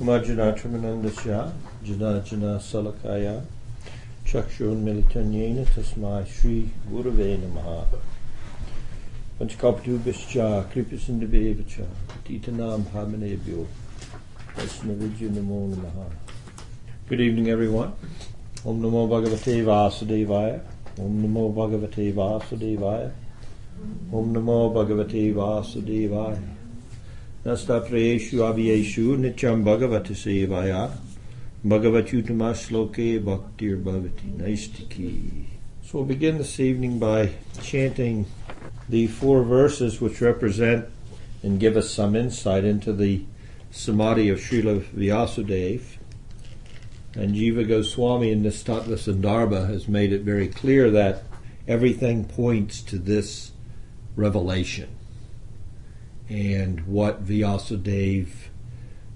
Umajanatramanandasya Jana Jana Salakaya Chakshun Militanyena Sri Gurave Namaha Titanam Hamanebhyo Namo Namaha Good evening everyone. Om Namo Bhagavate Vasudevaya. Om Namo Bhagavate Vasudevaya. Om Namo Bhagavate Vasudevaya Nastaprayeshu Aviyeshu Nityam Bhagavati Sevaya Bhagavatutama Sloke Bhaktir Bhavati Naistiki. So we'll begin this evening by chanting the four verses which represent and give us some insight into the Samadhi of Srila Vyasadev. And Jiva Goswami in this Sandarbha has made it very clear that everything points to this revelation. And what Vyasa Vyasadeva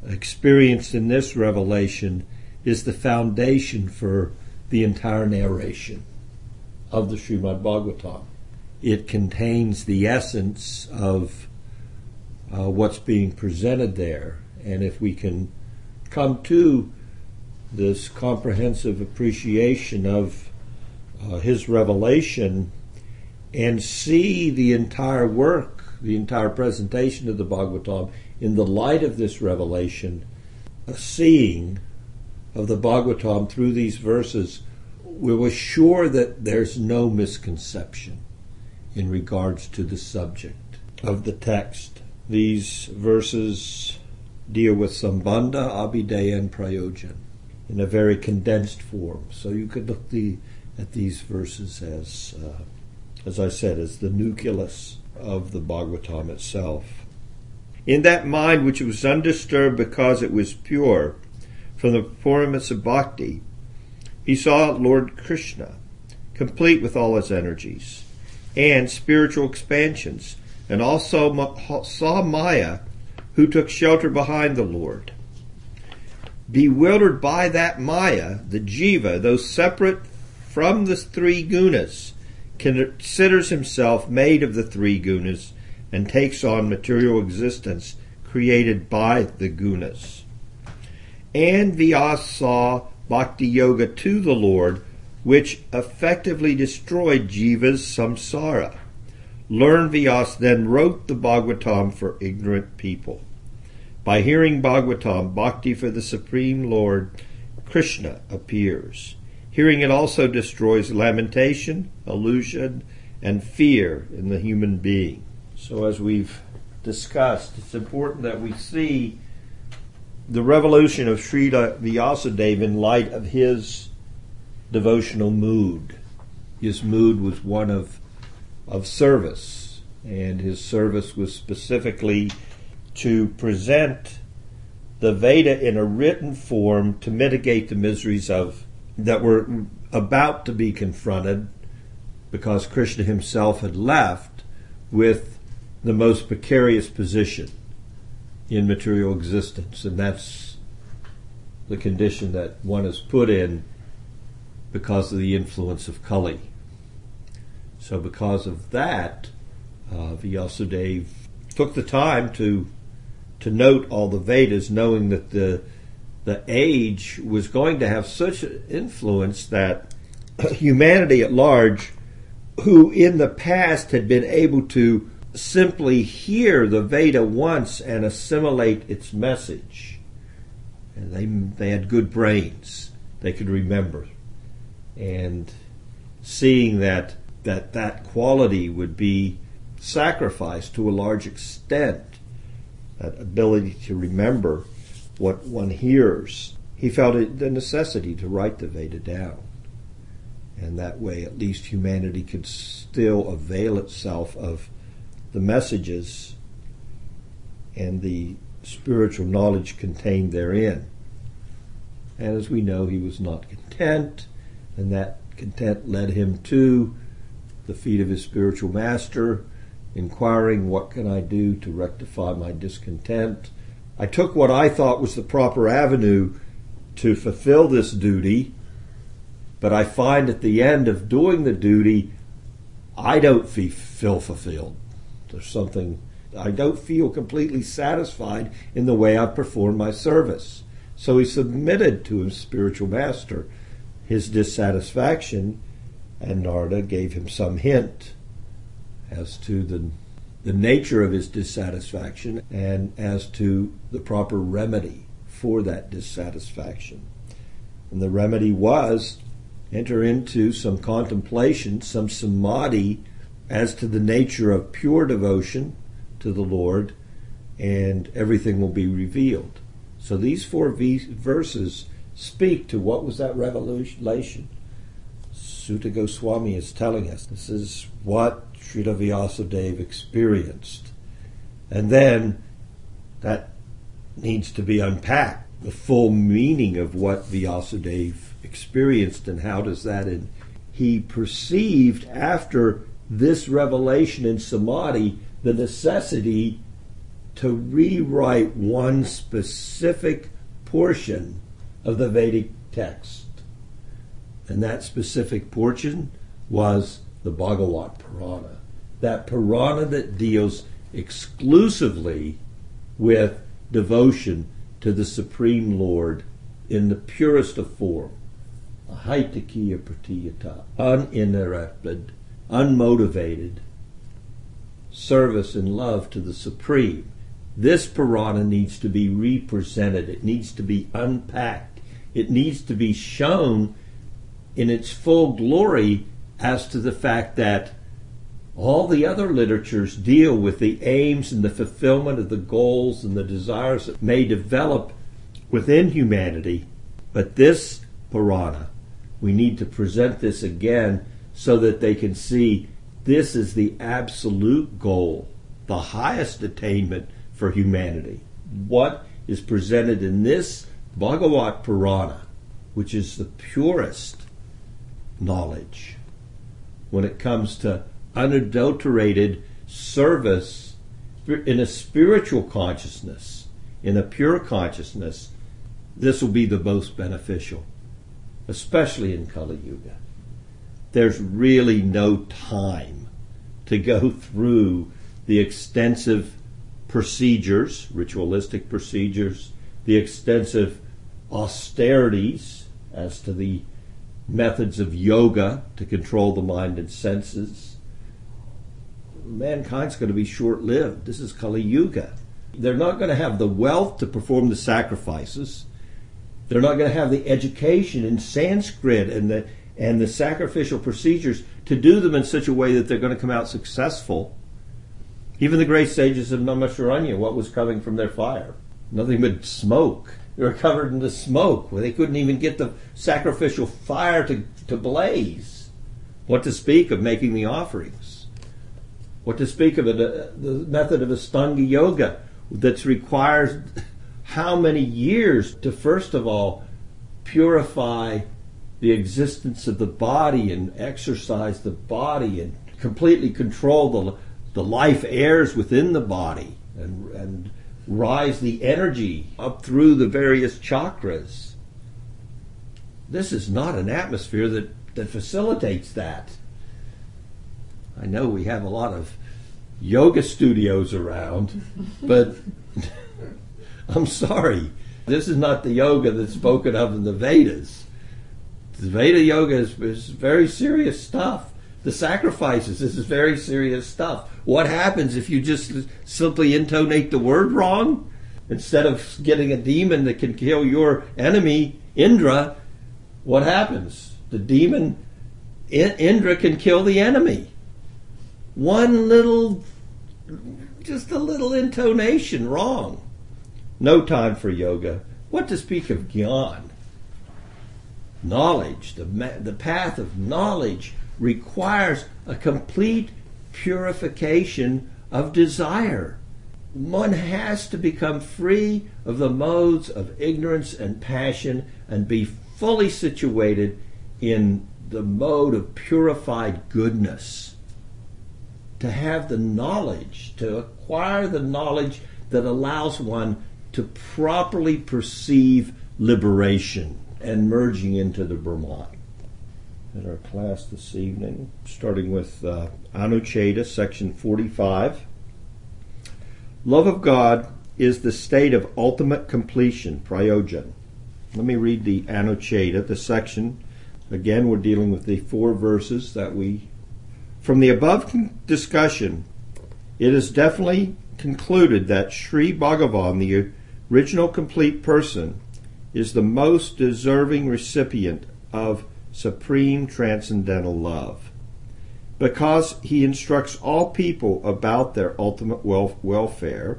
experienced in this revelation is the foundation for the entire narration of the Srimad Bhagavatam. It contains the essence of uh, what's being presented there. And if we can come to this comprehensive appreciation of uh, his revelation and see the entire work the entire presentation of the Bhagavatam in the light of this revelation, a seeing of the Bhagavatam through these verses, we were sure that there's no misconception in regards to the subject of the text. These verses deal with Sambandha, Abhideya, and Prayojan in a very condensed form. So you could look the, at these verses as, uh, as I said, as the nucleus of the Bhagavatam itself. In that mind which was undisturbed because it was pure from the performance of bhakti, he saw Lord Krishna, complete with all his energies and spiritual expansions, and also saw Maya, who took shelter behind the Lord. Bewildered by that Maya, the Jiva, though separate from the three gunas, considers himself made of the three gunas and takes on material existence created by the gunas. And Vyas saw Bhakti Yoga to the Lord, which effectively destroyed Jiva's samsara. Learn Vyas then wrote the Bhagavatam for ignorant people. By hearing Bhagavatam, Bhakti for the Supreme Lord, Krishna appears. Hearing it also destroys lamentation, illusion, and fear in the human being. So, as we've discussed, it's important that we see the revolution of Srila Vyasadeva in light of his devotional mood. His mood was one of, of service, and his service was specifically to present the Veda in a written form to mitigate the miseries of that were about to be confronted because Krishna himself had left with the most precarious position in material existence, and that's the condition that one is put in because of the influence of Kali. So, because of that, uh, Vyasadeva took the time to to note all the Vedas, knowing that the the age was going to have such influence that humanity at large, who in the past had been able to simply hear the Veda once and assimilate its message, and they they had good brains, they could remember, and seeing that that that quality would be sacrificed to a large extent, that ability to remember what one hears, he felt it the necessity to write the Veda down. And that way, at least humanity could still avail itself of the messages and the spiritual knowledge contained therein. And as we know, he was not content, and that content led him to the feet of his spiritual master, inquiring, What can I do to rectify my discontent? I took what I thought was the proper avenue to fulfill this duty, but I find at the end of doing the duty, I don't feel fulfilled. There's something, I don't feel completely satisfied in the way I perform my service. So he submitted to his spiritual master his dissatisfaction, and Narada gave him some hint as to the, the nature of his dissatisfaction and as to the proper remedy for that dissatisfaction. And the remedy was enter into some contemplation, some samadhi as to the nature of pure devotion to the Lord, and everything will be revealed. So these four verses speak to what was that revelation. Suta Goswami is telling us this is what Srila Vyasadeva experienced. And then that needs to be unpacked. The full meaning of what Vyasadeva experienced and how does that in he perceived after this revelation in samadhi the necessity to rewrite one specific portion of the Vedic text. And that specific portion was the Bhagavat Purana. That Purana that deals exclusively with devotion to the Supreme Lord in the purest of form. Ahaitakiya pratiyata, uninterrupted, unmotivated service and love to the Supreme. This Purana needs to be represented. It needs to be unpacked. It needs to be shown in its full glory as to the fact that all the other literatures deal with the aims and the fulfillment of the goals and the desires that may develop within humanity. But this Purana, we need to present this again so that they can see this is the absolute goal, the highest attainment for humanity. What is presented in this Bhagavat Purana, which is the purest knowledge when it comes to unadulterated service in a spiritual consciousness, in a pure consciousness, this will be the most beneficial, especially in Kali Yuga. There's really no time to go through the extensive procedures, ritualistic procedures, the extensive austerities as to the methods of yoga to control the mind and senses. Mankind's going to be short lived. This is Kali Yuga. They're not going to have the wealth to perform the sacrifices. They're not going to have the education in Sanskrit and the and the sacrificial procedures to do them in such a way that they're going to come out successful. Even the great sages of Naimisharanya, what was coming from their fire? Nothing but smoke. They were covered in the smoke where they couldn't even get the sacrificial fire to, to blaze. What to speak of making the offerings? What to speak of it, uh, the method of Astanga Yoga that requires how many years to first of all purify the existence of the body and exercise the body and completely control the, the life airs within the body and, and rise the energy up through the various chakras. This is not an atmosphere that, that facilitates that. I know we have a lot of yoga studios around, but I'm sorry. This is not the yoga that's spoken of in the Vedas. The Veda yoga is, is very serious stuff the sacrifices. This is very serious stuff. What happens if you just simply intonate the word wrong? Instead of getting a demon that can kill your enemy, Indra, what happens? The demon, Indra, can kill the enemy. One little, just a little intonation wrong. No time for yoga. What to speak of gyan? Knowledge, the, the path of knowledge requires a complete purification of desire. One has to become free of the modes of ignorance and passion and be fully situated in the mode of purified goodness. To have the knowledge, to acquire the knowledge that allows one to properly perceive liberation and merging into the Brahman in our class this evening, starting with uh, Anucheda, section 45. Love of God is the state of ultimate completion, prayojan. Let me read the Anucheda, the section. Again, we're dealing with the four verses that we. From the above discussion, it is definitely concluded that Sri Bhagavan, the original complete person, is the most deserving recipient of supreme transcendental love. Because he instructs all people about their ultimate welfare,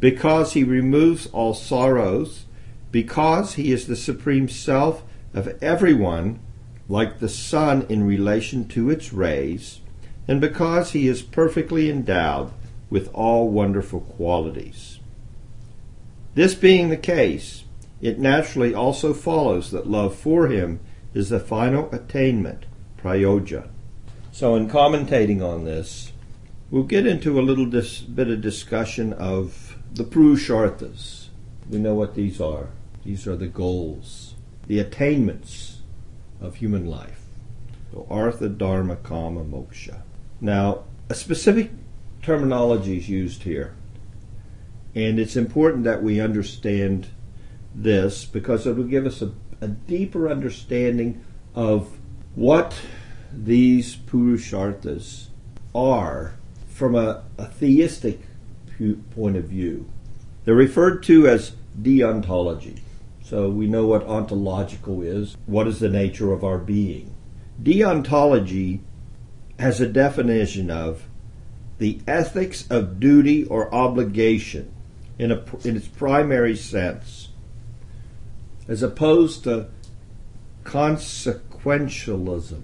because he removes all sorrows, because he is the supreme self of everyone, like the sun in relation to its rays, and because he is perfectly endowed with all wonderful qualities. This being the case, it naturally also follows that love for him is the final attainment, prayoja. So, in commentating on this, we'll get into a little dis- bit of discussion of the Purusharthas. We know what these are. These are the goals, the attainments of human life. So, Artha, Dharma, Kama, Moksha. Now, a specific terminology is used here. And it's important that we understand this because it will give us a, a deeper understanding of what these Purusharthas are from a, a theistic point of view. They're referred to as deontology. So we know what ontological is. What is the nature of our being? Deontology has a definition of the ethics of duty or obligation in, a, in its primary sense, as opposed to consequentialism.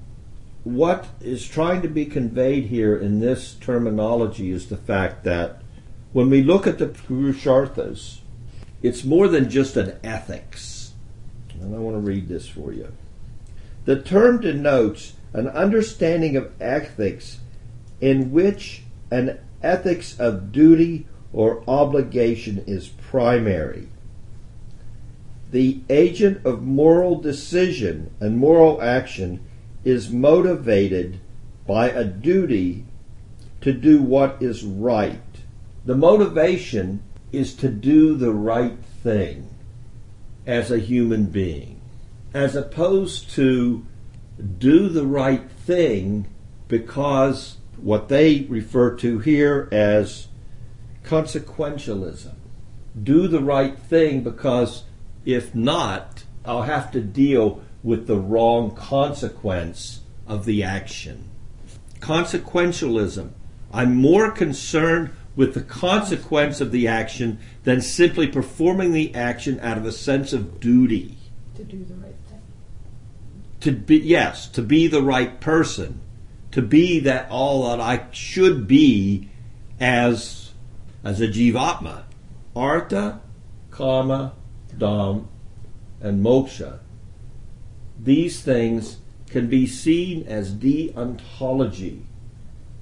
What is trying to be conveyed here in this terminology is the fact that when we look at the Purusharthas, it's more than just an ethics. And I want to read this for you. The term denotes an understanding of ethics in which an ethics of duty or obligation is primary. The agent of moral decision and moral action is motivated by a duty to do what is right. The motivation is to do the right thing as a human being, as opposed to do the right thing because what they refer to here as consequentialism. Do the right thing because if not, I'll have to deal with the wrong consequence of the action. Consequentialism. I'm more concerned with the consequence of the action than simply performing the action out of a sense of duty. To do the right thing. To be yes, to be the right person, to be that all that I should be as as a jivatma. Artha, Kama, Dham, and Moksha. These things can be seen as deontology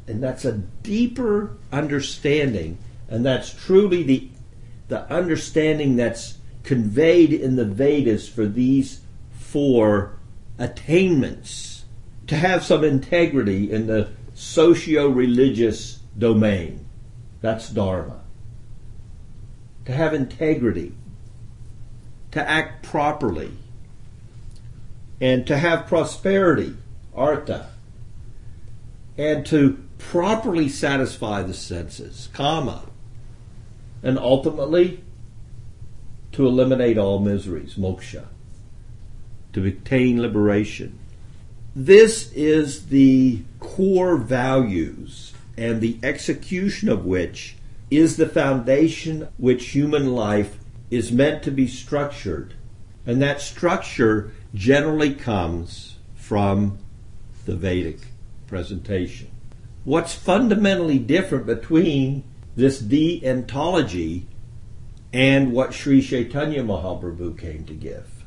and that's a deeper understanding, and that's truly the the understanding that's conveyed in the Vedas for these four attainments to have some integrity in the socio-religious domain. That's dharma. To have integrity, to act properly, and to have prosperity, artha, and to properly satisfy the senses, kama, and ultimately to eliminate all miseries, moksha, to obtain liberation. This is the core values and the execution of which is the foundation which human life is meant to be structured. And that structure generally comes from the Vedic presentation. What's fundamentally different between this deontology and what Sri Chaitanya Mahaprabhu came to give?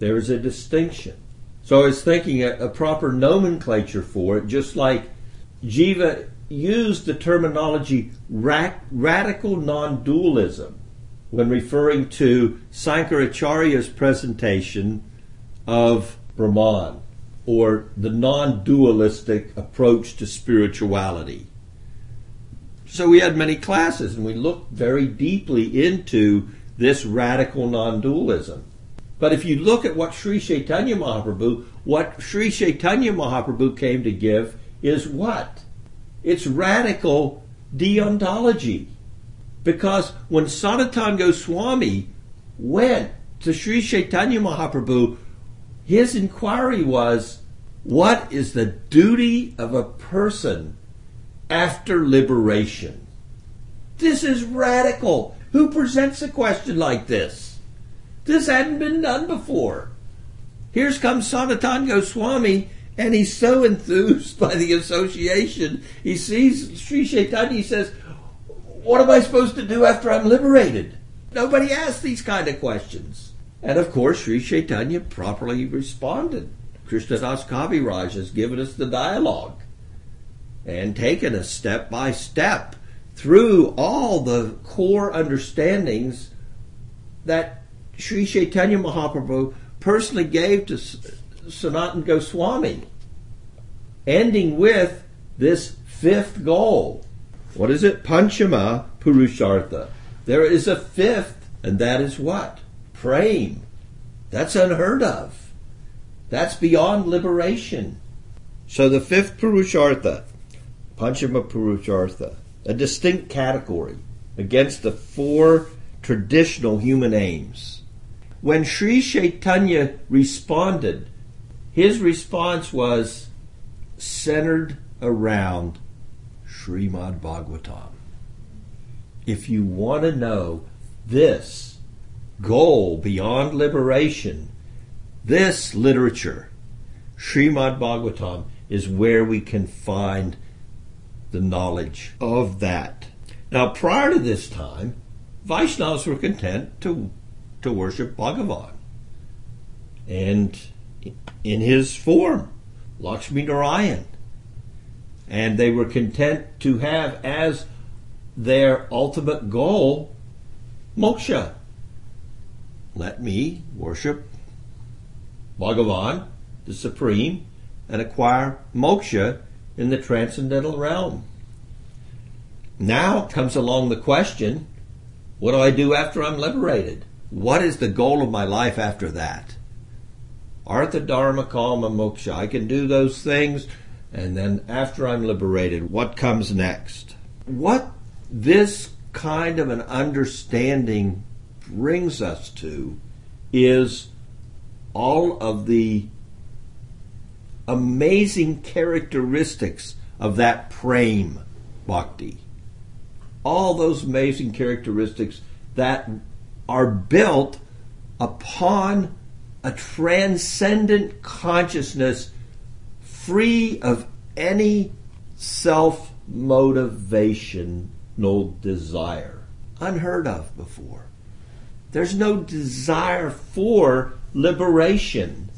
There is a distinction. So I was thinking a, a proper nomenclature for it, just like Jiva used the terminology ra- radical non dualism when referring to Sankaracharya's presentation of Brahman or the non dualistic approach to spirituality. So we had many classes and we looked very deeply into this radical non-dualism. But if you look at what Sri Chaitanya Mahaprabhu, what Sri Chaitanya Mahaprabhu came to give is what? It's radical deontology. Because when Sanatan Goswami went to Sri Chaitanya Mahaprabhu, his inquiry was, what is the duty of a person after liberation? This is radical. Who presents a question like this? This hadn't been done before. Here's comes Sanatan Goswami, and he's so enthused by the association. He sees Sri Chaitanya, he says, What am I supposed to do after I'm liberated? Nobody asks these kind of questions. And of course, Sri Chaitanya properly responded. Krishnadas Kaviraj has given us the dialogue and taken us step by step through all the core understandings that Sri Chaitanya Mahaprabhu personally gave to Sanatan Goswami, ending with this fifth goal. What is it? Panchama Purushartha. There is a fifth, and that is what? Praying. That's unheard of. That's beyond liberation. So the fifth Purushartha, Panchama Purushartha, a distinct category against the four traditional human aims. When Sri Chaitanya responded, his response was centered around Srimad Bhagavatam if you want to know this goal beyond liberation, this literature, Srimad Bhagavatam, is where we can find the knowledge of that. Now, prior to this time, Vaishnavas were content to, to worship Bhagavan. And in his form, Lakshmi Narayan. And they were content to have as their ultimate goal moksha. Let me worship Bhagavan, the Supreme, and acquire moksha in the transcendental realm. Now comes along the question what do I do after I'm liberated? What is the goal of my life after that? Artha Dharma Kama Moksha. I can do those things, and then after I'm liberated, what comes next? What this kind of an understanding brings us to is all of the amazing characteristics of that prem bhakti. All those amazing characteristics that are built upon a transcendent consciousness free of any self motivation no desire. Unheard of before. There's no desire for liberation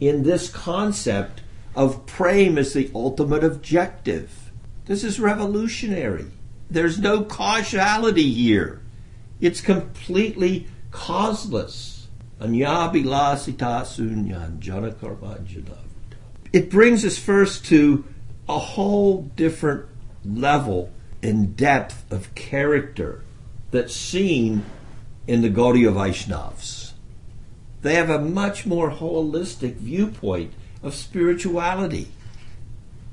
in this concept of prem as the ultimate objective. This is revolutionary. There's no causality here. It's completely causeless. It brings us first to a whole different level and depth of character that's seen in the Gaudiya Vaishnavas. They have a much more holistic viewpoint of spirituality.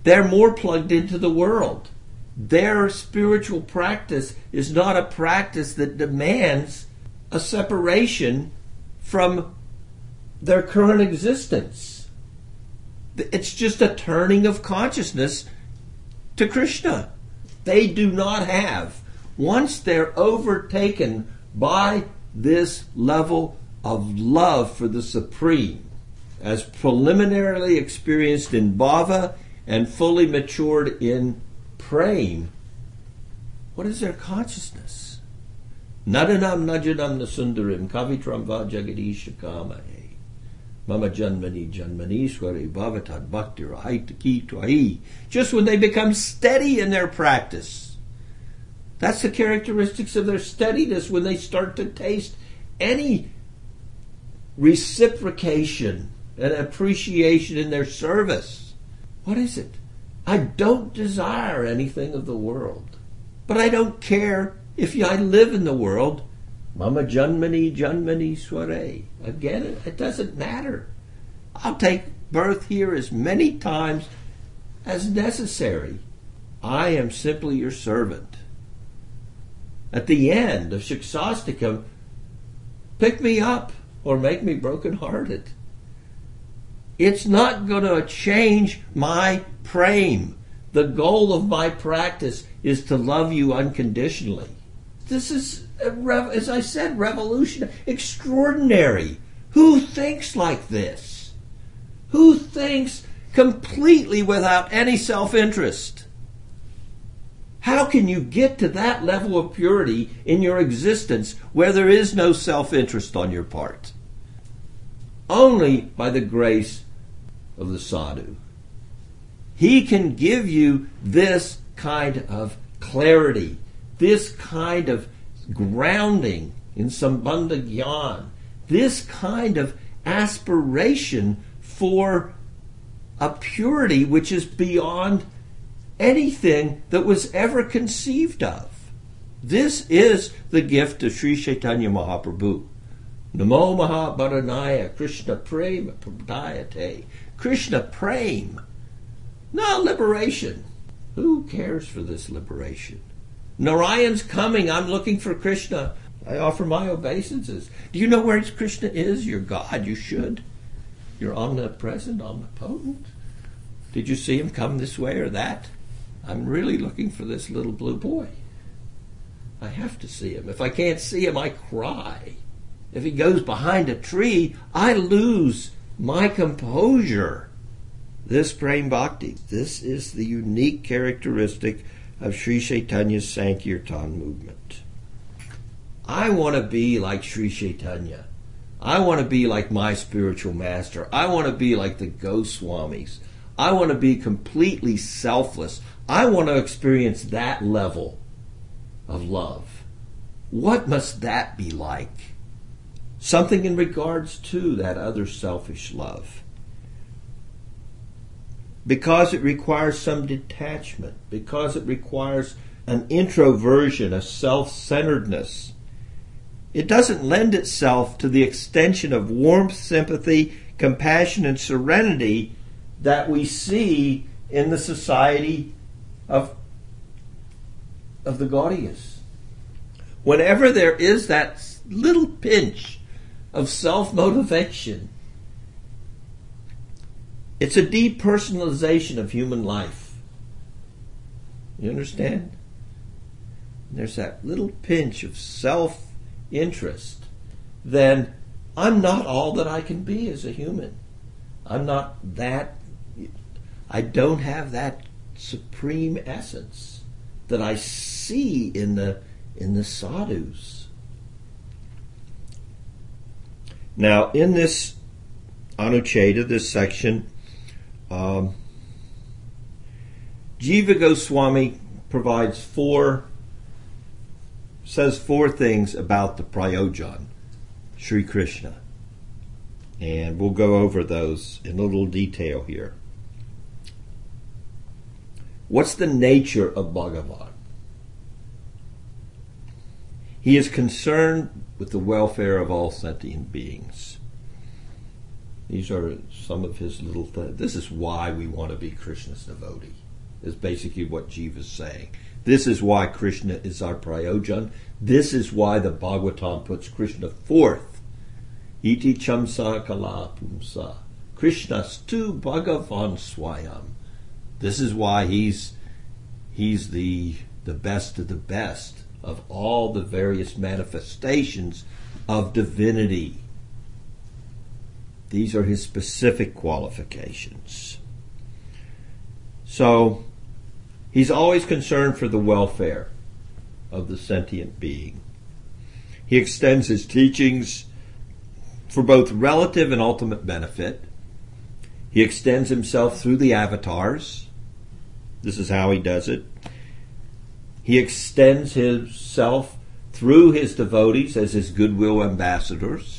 They're more plugged into the world. Their spiritual practice is not a practice that demands a separation from their current existence. It's just a turning of consciousness to Krishna they do not have. Once they're overtaken by this level of love for the Supreme, as preliminarily experienced in bhava and fully matured in prem, what is their consciousness? Nadanam najanam nasundarim kavitram va jagadisha kamahe. Mama janmani janmani swari bhavatad bhakti rahita twahi. Just when they become steady in their practice. That's the characteristics of their steadiness when they start to taste any reciprocation and appreciation in their service. What is it? I don't desire anything of the world. But I don't care if I live in the world. Mama Janmani Janmani Sware. Again, it doesn't matter. I'll take birth here as many times as necessary. I am simply your servant. At the end of Shikshastakam, pick me up or make me brokenhearted. It's not going to change my praying. The goal of my practice is to love you unconditionally. This is, as I said, revolutionary, extraordinary. Who thinks like this? Who thinks completely without any self interest? How can you get to that level of purity in your existence where there is no self interest on your part? Only by the grace of the sadhu. He can give you this kind of clarity, this kind of grounding in Sambandha Gyan, this kind of aspiration for a purity which is beyond anything that was ever conceived of. This is the gift of Sri Chaitanya Mahaprabhu. Namo Mahavadanyaya Krishna Prema Pradayate. Krishna Prem. Not liberation. Who cares for this liberation? Narayan's coming. I'm looking for Krishna. I offer my obeisances. Do you know where Krishna is? Your God. You should. You're omnipresent, omnipotent. Did you see him come this way or that? I'm really looking for this little blue boy. I have to see him. If I can't see him, I cry. If he goes behind a tree, I lose my composure. This Prem Bhakti, this is the unique characteristic of Sri Chaitanya's Sankirtan movement. I want to be like Sri Chaitanya. I want to be like my spiritual master. I want to be like the Goswamis. I want to be completely selfless. I want to experience that level of love. What must that be like? Something in regards to that other selfish love. Because it requires some detachment, because it requires an introversion, a self centeredness. It doesn't lend itself to the extension of warmth, sympathy, compassion, and serenity that we see in the society of, of the Gaudiyas. Whenever there is that little pinch of self motivation. It's a depersonalization of human life. You understand? There's that little pinch of self interest. Then I'm not all that I can be as a human. I'm not that. I don't have that supreme essence that I see in the in the sadhus. Now, in this Anucheda, this section, um, Jiva Goswami provides four, says four things about the Prayojan, Sri Krishna. And we'll go over those in a little detail here. What's the nature of Bhagavan? He is concerned with the welfare of all sentient beings. These are some of his little things. This is why we want to be Krishna's devotee, is basically what Jiva is saying. This is why Krishna is our prayojan. This is why the Bhagavatam puts Krishna forth. Iti chamsa kala pumsa. stu Bhagavan swayam. This is why he's he's the the best of the best of all the various manifestations of divinity. These are his specific qualifications. So, he's always concerned for the welfare of the sentient being. He extends his teachings for both relative and ultimate benefit. He extends himself through the avatars. This is how he does it. He extends himself through his devotees as his goodwill ambassadors.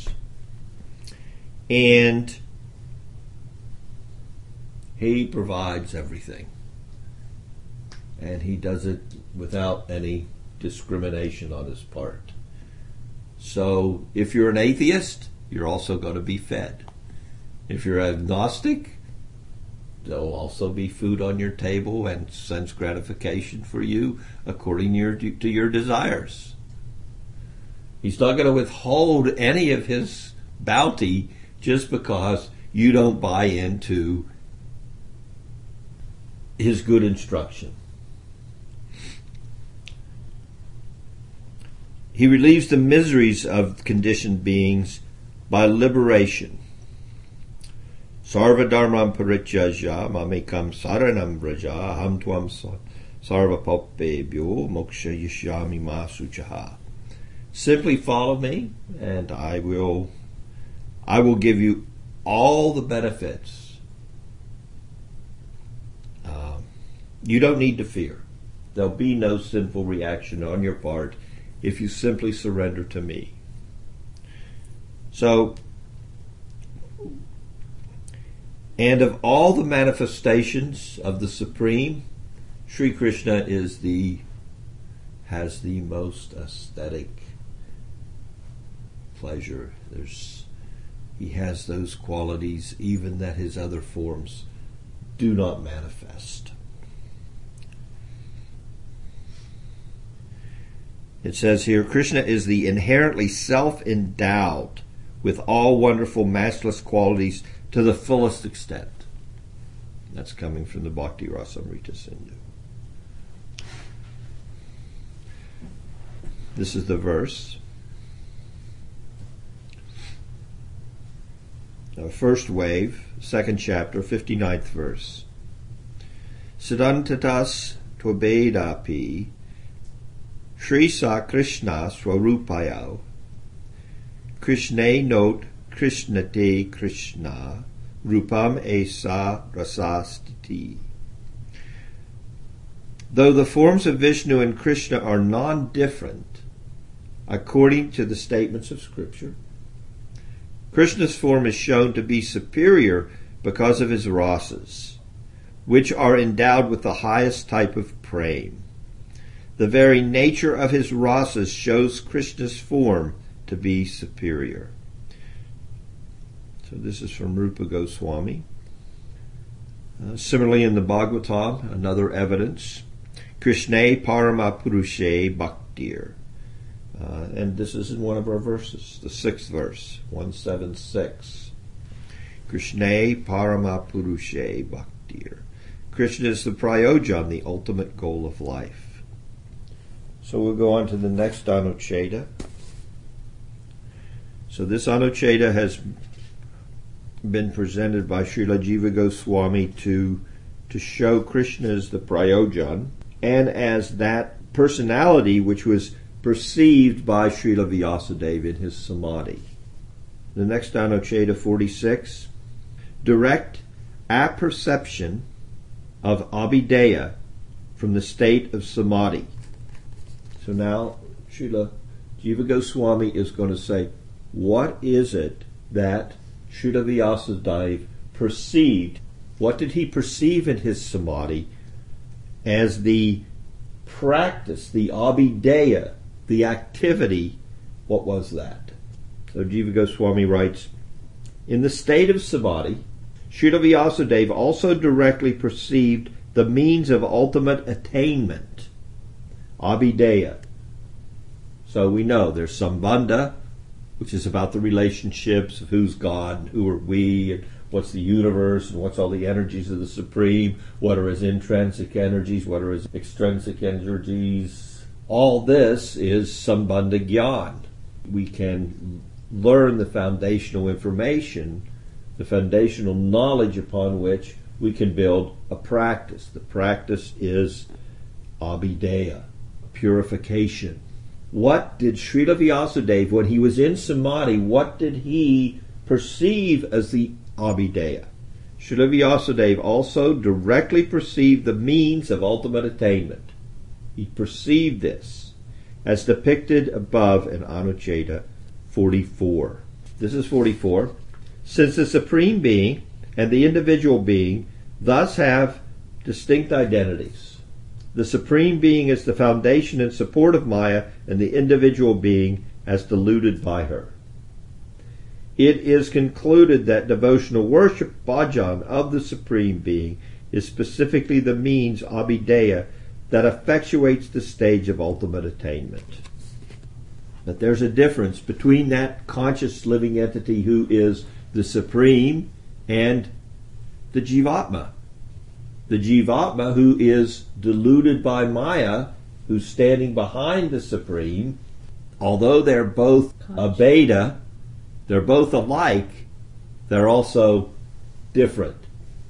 And he provides everything. and he does it without any discrimination on his part. So if you're an atheist, you're also going to be fed. If you're agnostic, there'll also be food on your table and sense gratification for you according to your, to your desires. He's not going to withhold any of his bounty just because you don't buy into his good instruction. He relieves the miseries of conditioned beings by liberation. Sarva dharmam parityaja mamekam saranam braja ham tvam sarva popebhyo moksha yishyami masuchaha. Simply follow me and I will I will give you all the benefits. Um, you don't need to fear. There'll be no sinful reaction on your part if you simply surrender to me. So, and of all the manifestations of the Supreme, Sri Krishna is the has the most aesthetic pleasure. There's he has those qualities even that his other forms do not manifest. It says here Krishna is the inherently self endowed with all wonderful, matchless qualities to the fullest extent. That's coming from the Bhakti Rasamrita Sindhu. This is the verse. First wave, second chapter, 59th verse. Siddhantatas tvabedapi Sri Sa Krishna Swarupayau Krishna note Krishnate Krishna Rupam Esa Rasastiti. Though the forms of Vishnu and Krishna are non different, according to the statements of Scripture, Krishna's form is shown to be superior because of his rasas, which are endowed with the highest type of prema. The very nature of his rasas shows Krishna's form to be superior. So this is from Rupa Goswami. Uh, similarly, in the Bhagavatam, another evidence, Krishna Parama Purushe Bhaktir. Uh, and this is in one of our verses, the sixth verse, 176. Krishna Parama Purushe Bhaktir. Krishna is the prayojan, the ultimate goal of life. So we'll go on to the next Anucheda. So this Anucheda has been presented by Srila Jiva Goswami to to show Krishna as the Prayojan and as that personality which was perceived by Srila Vyasadeva in his Samadhi. The next Anucheda 46 direct apperception of Abhideya from the state of Samadhi. So now Srila Jiva Goswami is going to say, what is it that Srila Vyasadeva perceived? What did he perceive in his samadhi as the practice, the abhideya, the activity? What was that? So Jiva Goswami writes, in the state of samadhi, Srila Vyasadeva also directly perceived the means of ultimate attainment Abhideya. So we know there's Sambandha, which is about the relationships of who's God and who are we and what's the universe and what's all the energies of the Supreme, what are his intrinsic energies, what are his extrinsic energies. All this is Sambandha Gyan. We can learn the foundational information, the foundational knowledge upon which we can build a practice. The practice is abhideya purification. What did Srila Vyasadeva, when he was in Samadhi, what did he perceive as the Abhideya? Srila Vyasadeva also directly perceived the means of ultimate attainment. He perceived this as depicted above in Anucheda 44. This is 44. Since the Supreme Being and the individual being thus have distinct identities, the Supreme Being is the foundation and support of Maya, and the individual being as deluded by her. It is concluded that devotional worship, bhajan, of the Supreme Being is specifically the means, abhideya, that effectuates the stage of ultimate attainment. But there's a difference between that conscious living entity who is the Supreme and the Jivatma. The Jivatma who is deluded by Maya, who's standing behind the Supreme, although they're both abheda, they're both alike, they're also different.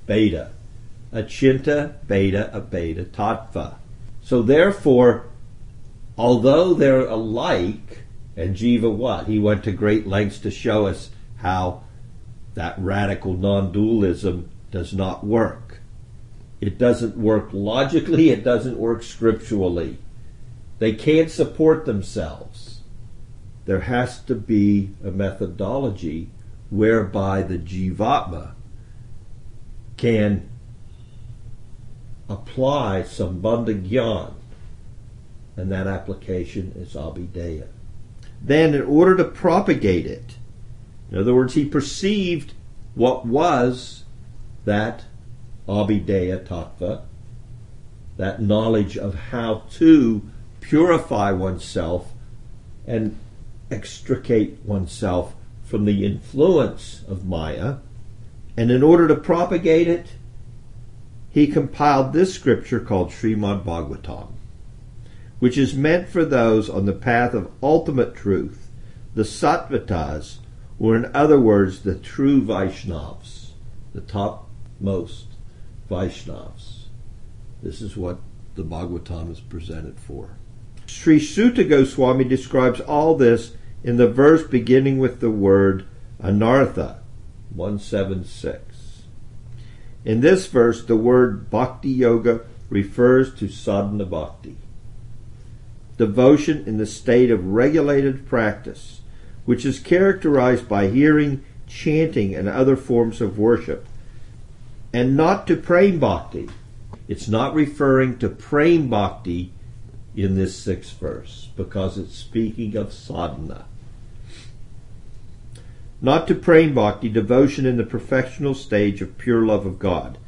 Bheda. Achintya, bheda, a beta, tattva. So therefore, although they're alike, and Jiva what? He went to great lengths to show us how that radical non-dualism does not work. It doesn't work logically, it doesn't work scripturally. They can't support themselves. There has to be a methodology whereby the Jivatma can apply Sambandha Gyan, and that application is Abhideya. Then, in order to propagate it, in other words, he perceived what was that Abhideya Tattva, that knowledge of how to purify oneself and extricate oneself from the influence of Maya. And in order to propagate it, he compiled this scripture called Srimad Bhagavatam, which is meant for those on the path of ultimate truth, the Satvatas, or in other words, the true Vaishnavas, the topmost Vaishnavas. This is what the Bhagavatam is presented for. Sri Suta Goswami describes all this in the verse beginning with the word anartha, 176. In this verse, the word bhakti yoga refers to sadhana bhakti, devotion in the state of regulated practice, which is characterized by hearing, chanting, and other forms of worship, and not to prem bhakti. It's not referring to prem bhakti in this sixth verse because it's speaking of sadhana not to prem bhakti, devotion in the perfectional stage of pure love of God.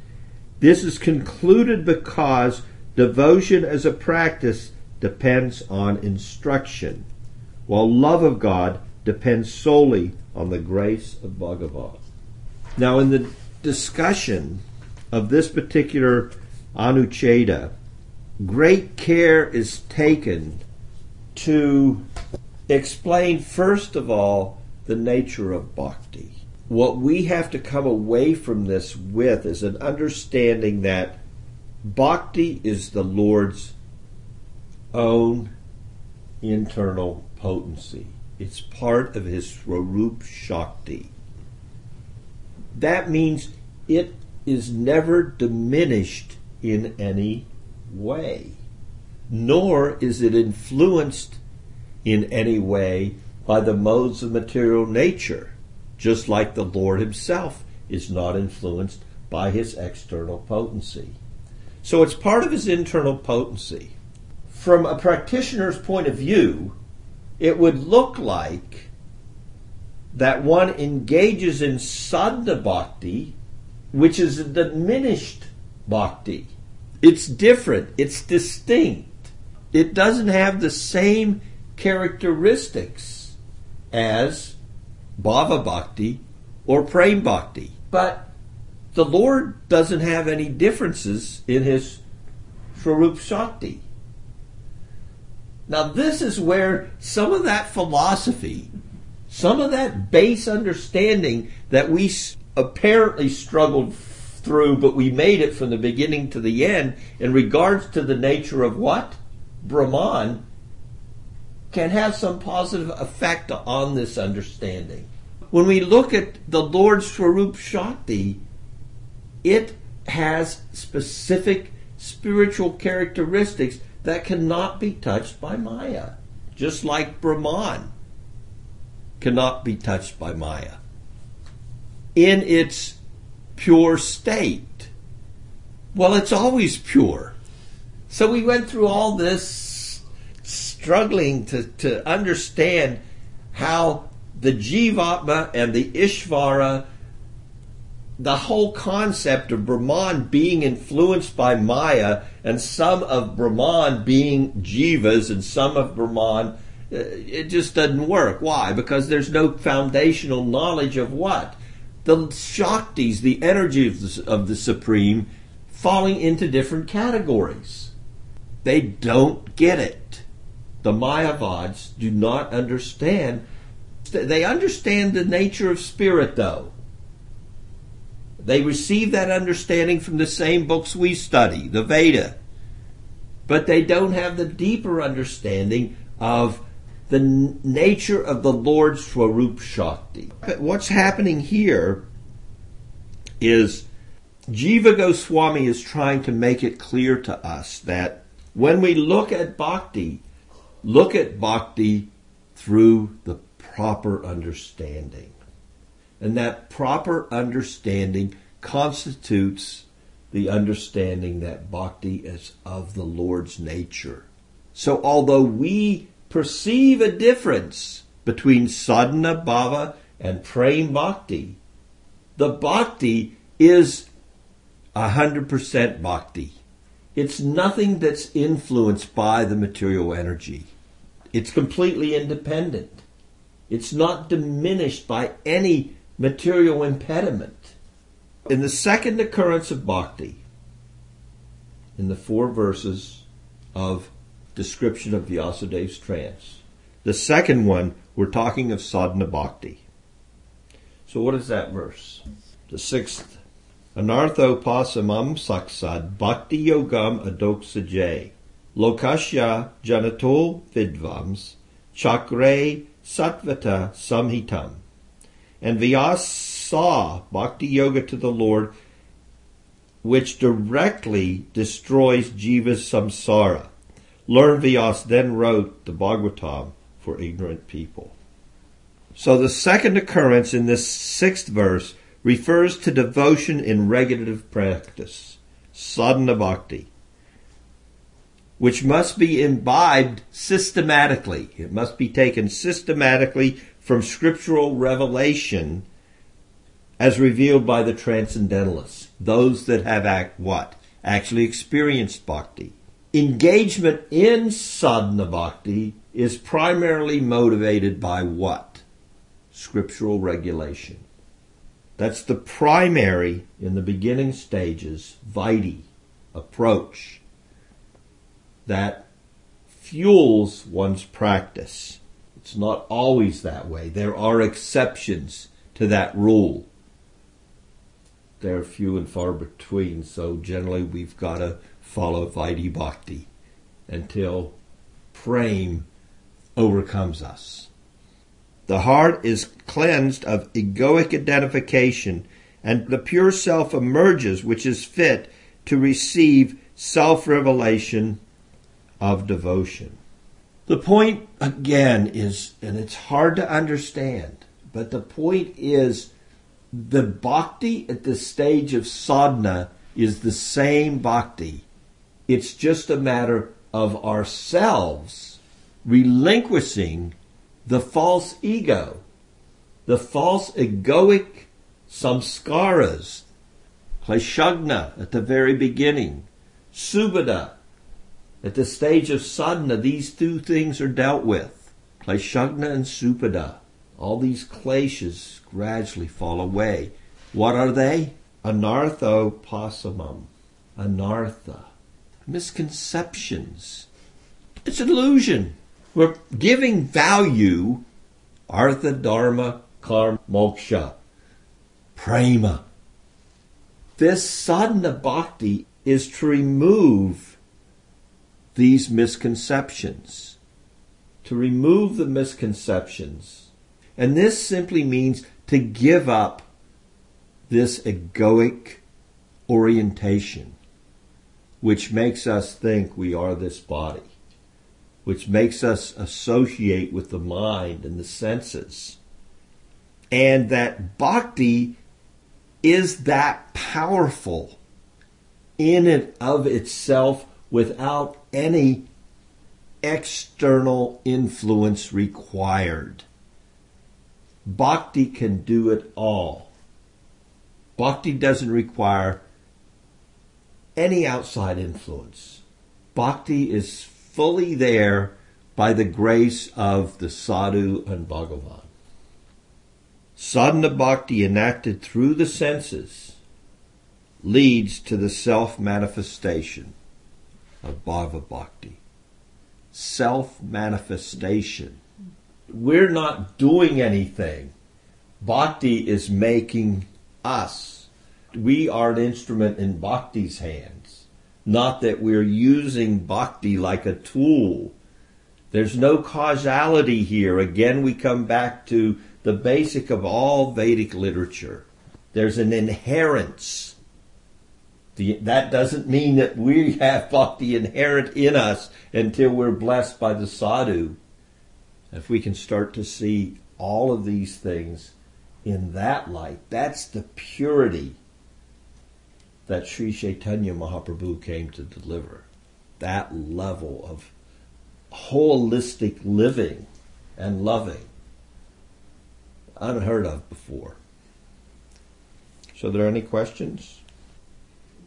This is concluded because devotion as a practice depends on instruction, while love of God depends solely on the grace of Bhagavan. Now, in the discussion of this particular Anucheda, great care is taken to explain, first of all, the nature of bhakti. What we have to come away from this with is an understanding that bhakti is the Lord's own internal potency. It's part of his Swarup Shakti. That means it is never diminished in any way, nor is it influenced in any way by the modes of material nature, just like the Lord Himself is not influenced by His external potency. So it's part of His internal potency. From a practitioner's point of view, it would look like that one engages in sadhana bhakti, which is a diminished bhakti. It's different, it's distinct. It doesn't have the same characteristics as Bhava Bhakti or Prem Bhakti. But the Lord doesn't have any differences in his Swarup Shakti. Now, this is where some of that philosophy, some of that base understanding that we apparently struggled through, but we made it from the beginning to the end in regards to the nature of what? Brahman can have some positive effect on this understanding. When we look at the Lord's Swarup Shakti, it has specific spiritual characteristics that cannot be touched by Maya, just like Brahman cannot be touched by Maya. In its pure state, well, it's always pure. So we went through all this struggling to, to understand how the Jivatma and the Ishvara, the whole concept of Brahman being influenced by Maya and some of Brahman being Jivas and some of Brahman, uh, it just doesn't work. Why? Because there's no foundational knowledge of what? The Shaktis, the the, of the Supreme, falling into different categories. They don't get it. The Mayavads do not understand. They understand the nature of spirit, though. They receive that understanding from the same books we study, the Veda. But they don't have the deeper understanding of the nature of the Lord's Swarup Shakti. But what's happening here is Jiva Goswami is trying to make it clear to us that when we look at bhakti, look at bhakti through the proper understanding. And that proper understanding constitutes the understanding that bhakti is of the Lord's nature. So although we perceive a difference between sadhana bhava and prem bhakti, the bhakti is 100% bhakti. It's nothing that's influenced by the material energy. It's completely independent. It's not diminished by any material impediment. In the second occurrence of bhakti, in the four verses of description of Vyasadev's trance, the second one, we're talking of sadhana bhakti. So what is that verse? The sixth. Anartho pasamam saksad bhakti yogam adoksajay. lokasya janato vidvams chakre satvata samhitam. And Vyas saw bhakti yoga to the Lord, which directly destroys jiva's samsara. Learn Vyas then wrote the Bhagavatam for ignorant people. So the second occurrence in this sixth verse refers to devotion in regulative practice, sadhana bhakti, which must be imbibed systematically. It must be taken systematically from scriptural revelation as revealed by the transcendentalists, those that have act what? Actually experienced bhakti. Engagement in sadhana bhakti is primarily motivated by what? Scriptural regulation. That's the primary, in the beginning stages, Vaidhi approach that fuels one's practice. It's not always that way. There are exceptions to that rule. They're few and far between, so generally we've got to follow Vaidhi Bhakti until Prem overcomes us. The heart is cleansed of egoic identification, and the pure self emerges, which is fit to receive self revelation of devotion. The point, again, is, and it's hard to understand, but the point is the bhakti at the stage of sadhana is the same bhakti. It's just a matter of ourselves relinquishing the false ego, the false egoic samskaras, kleshaghni at the very beginning, subhada at the stage of sadhana, these two things are dealt with. Kleshaghni and subhada. All these kleshas gradually fall away. What are they? Anartho pasamam. Anartha. Misconceptions. It's illusion. We're giving value, artha, dharma, karma, moksha, prema. This sadhana bhakti is to remove these misconceptions. To remove the misconceptions. And this simply means to give up this egoic orientation, which makes us think we are this body which makes us associate with the mind and the senses. And that bhakti is that powerful in and of itself without any external influence required. Bhakti can do it all. Bhakti doesn't require any outside influence. Bhakti is fully there by the grace of the sadhu and Bhagavan. Sadhana bhakti enacted through the senses leads to the self manifestation of bhava bhakti. Self manifestation. We're not doing anything. Bhakti is making us. We are an instrument in bhakti's hands. Not that we're using bhakti like a tool. There's no causality here. Again, we come back to the basic of all Vedic literature. There's an inherence. The, that doesn't mean that we have bhakti inherent in us until we're blessed by the sadhu. If we can start to see all of these things in that light, that's the purity that Sri Chaitanya Mahaprabhu came to deliver. That level of holistic living and loving unheard of before. So, are there any questions?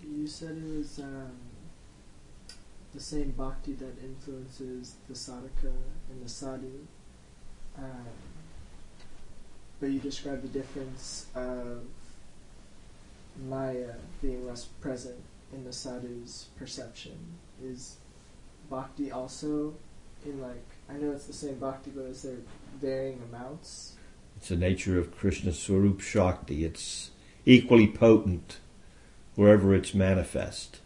You said it was um, the same bhakti that influences the sadhaka and the sadhu. Um, but you described the difference of Maya being less present in the sadhu's perception. Is bhakti also in like I know it's the same bhakti, but is there varying amounts? It's the nature of Krishna Swarup Shakti. It's equally potent wherever it's manifest.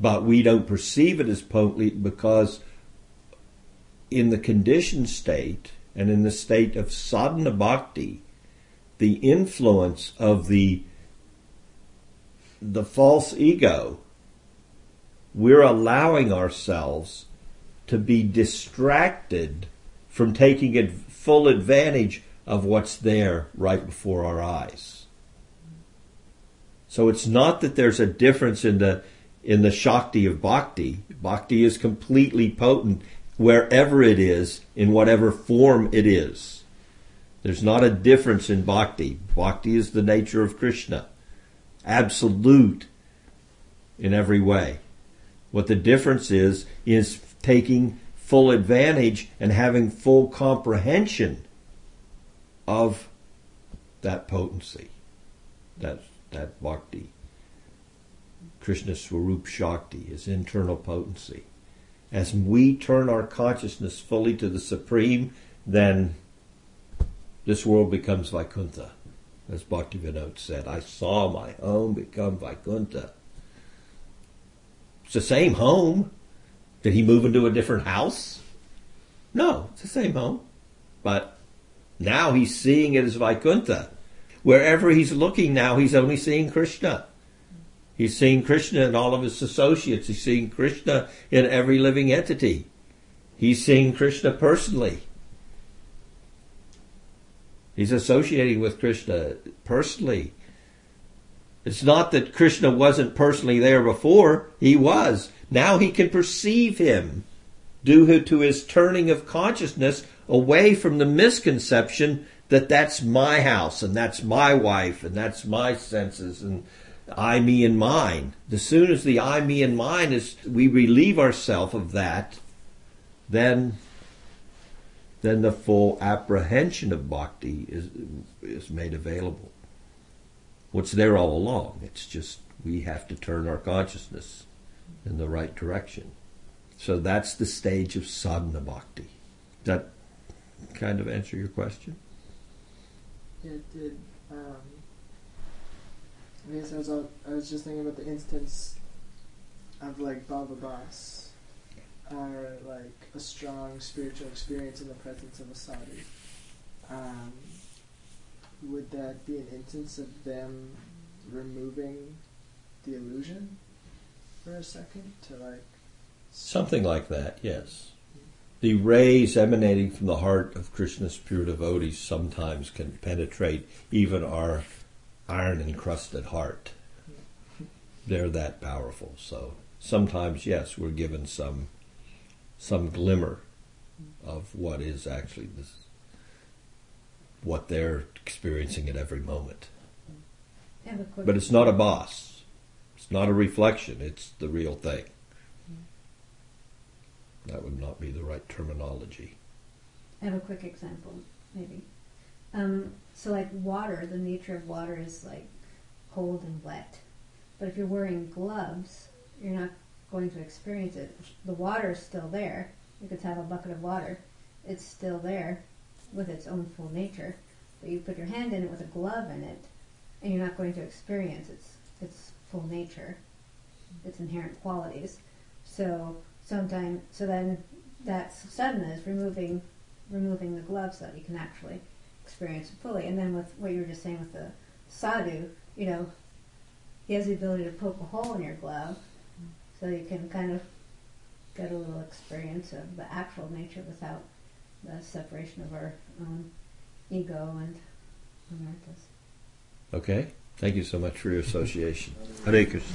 But we don't perceive it as potently because in the conditioned state and in the state of sadhana bhakti, the influence of the the false ego, we're allowing ourselves to be distracted from taking full advantage of what's there right before our eyes. So it's not that there's a difference in the in the shakti of bhakti. Bhakti is completely potent wherever it is, in whatever form it is. There's not a difference in bhakti. Bhakti is the nature of Krishna. Absolute in every way. What the difference is, is taking full advantage and having full comprehension of that potency, that, that bhakti. Krishna Swarup Shakti, his internal potency. As we turn our consciousness fully to the Supreme, then this world becomes Vaikuntha. As Bhaktivinoda said, I saw my home become Vaikuntha. It's the same home. Did he move into a different house? No, it's the same home. But now he's seeing it as Vaikuntha. Wherever he's looking now, he's only seeing Krishna. He's seeing Krishna in all of his associates. He's seeing Krishna in every living entity. He's seeing Krishna personally. He's associating with Krishna personally. It's not that Krishna wasn't personally there before. He was. Now he can perceive him due to his turning of consciousness away from the misconception that that's my house and that's my wife and that's my senses and I, me, and mine. As soon as the I, me, and mine is, we relieve ourselves of that, then, then the full apprehension of bhakti is, is made available. What's there all along? It's just we have to turn our consciousness in the right direction. So that's the stage of sadhana bhakti. Does that kind of answer your question? It did. Um, I guess I was, I was just thinking about the instance of like Baba Bas, or like a strong spiritual experience in the presence of a sadhu. Um, would that be an instance of them removing the illusion for a second to like something like that? Yes. The rays emanating from the heart of Krishna's pure devotees sometimes can penetrate even our iron encrusted heart. They're that powerful. So sometimes yes, we're given some some glimmer of what is actually this what they're experiencing at every moment. I have a quick. But it's not abhas. It's not a reflection. It's the real thing. That would not be the right terminology. I have a quick example, maybe. Um, so, like water, the nature of water is like cold and wet. But if you're wearing gloves, you're not going to experience it. The water is still there. You could have a bucket of water. It's still there with its own full nature. But you put your hand in it with a glove in it, and you're not going to experience its its full nature, its inherent qualities. So sometimes, so then that is removing removing the glove so that you can actually experience it fully. And then with what you were just saying with the sadhu, you know, he has the ability to poke a hole in your glove so you can kind of get a little experience of the actual nature without the separation of our own ego and anarthas. Okay? Thank you so much for your association. Hare.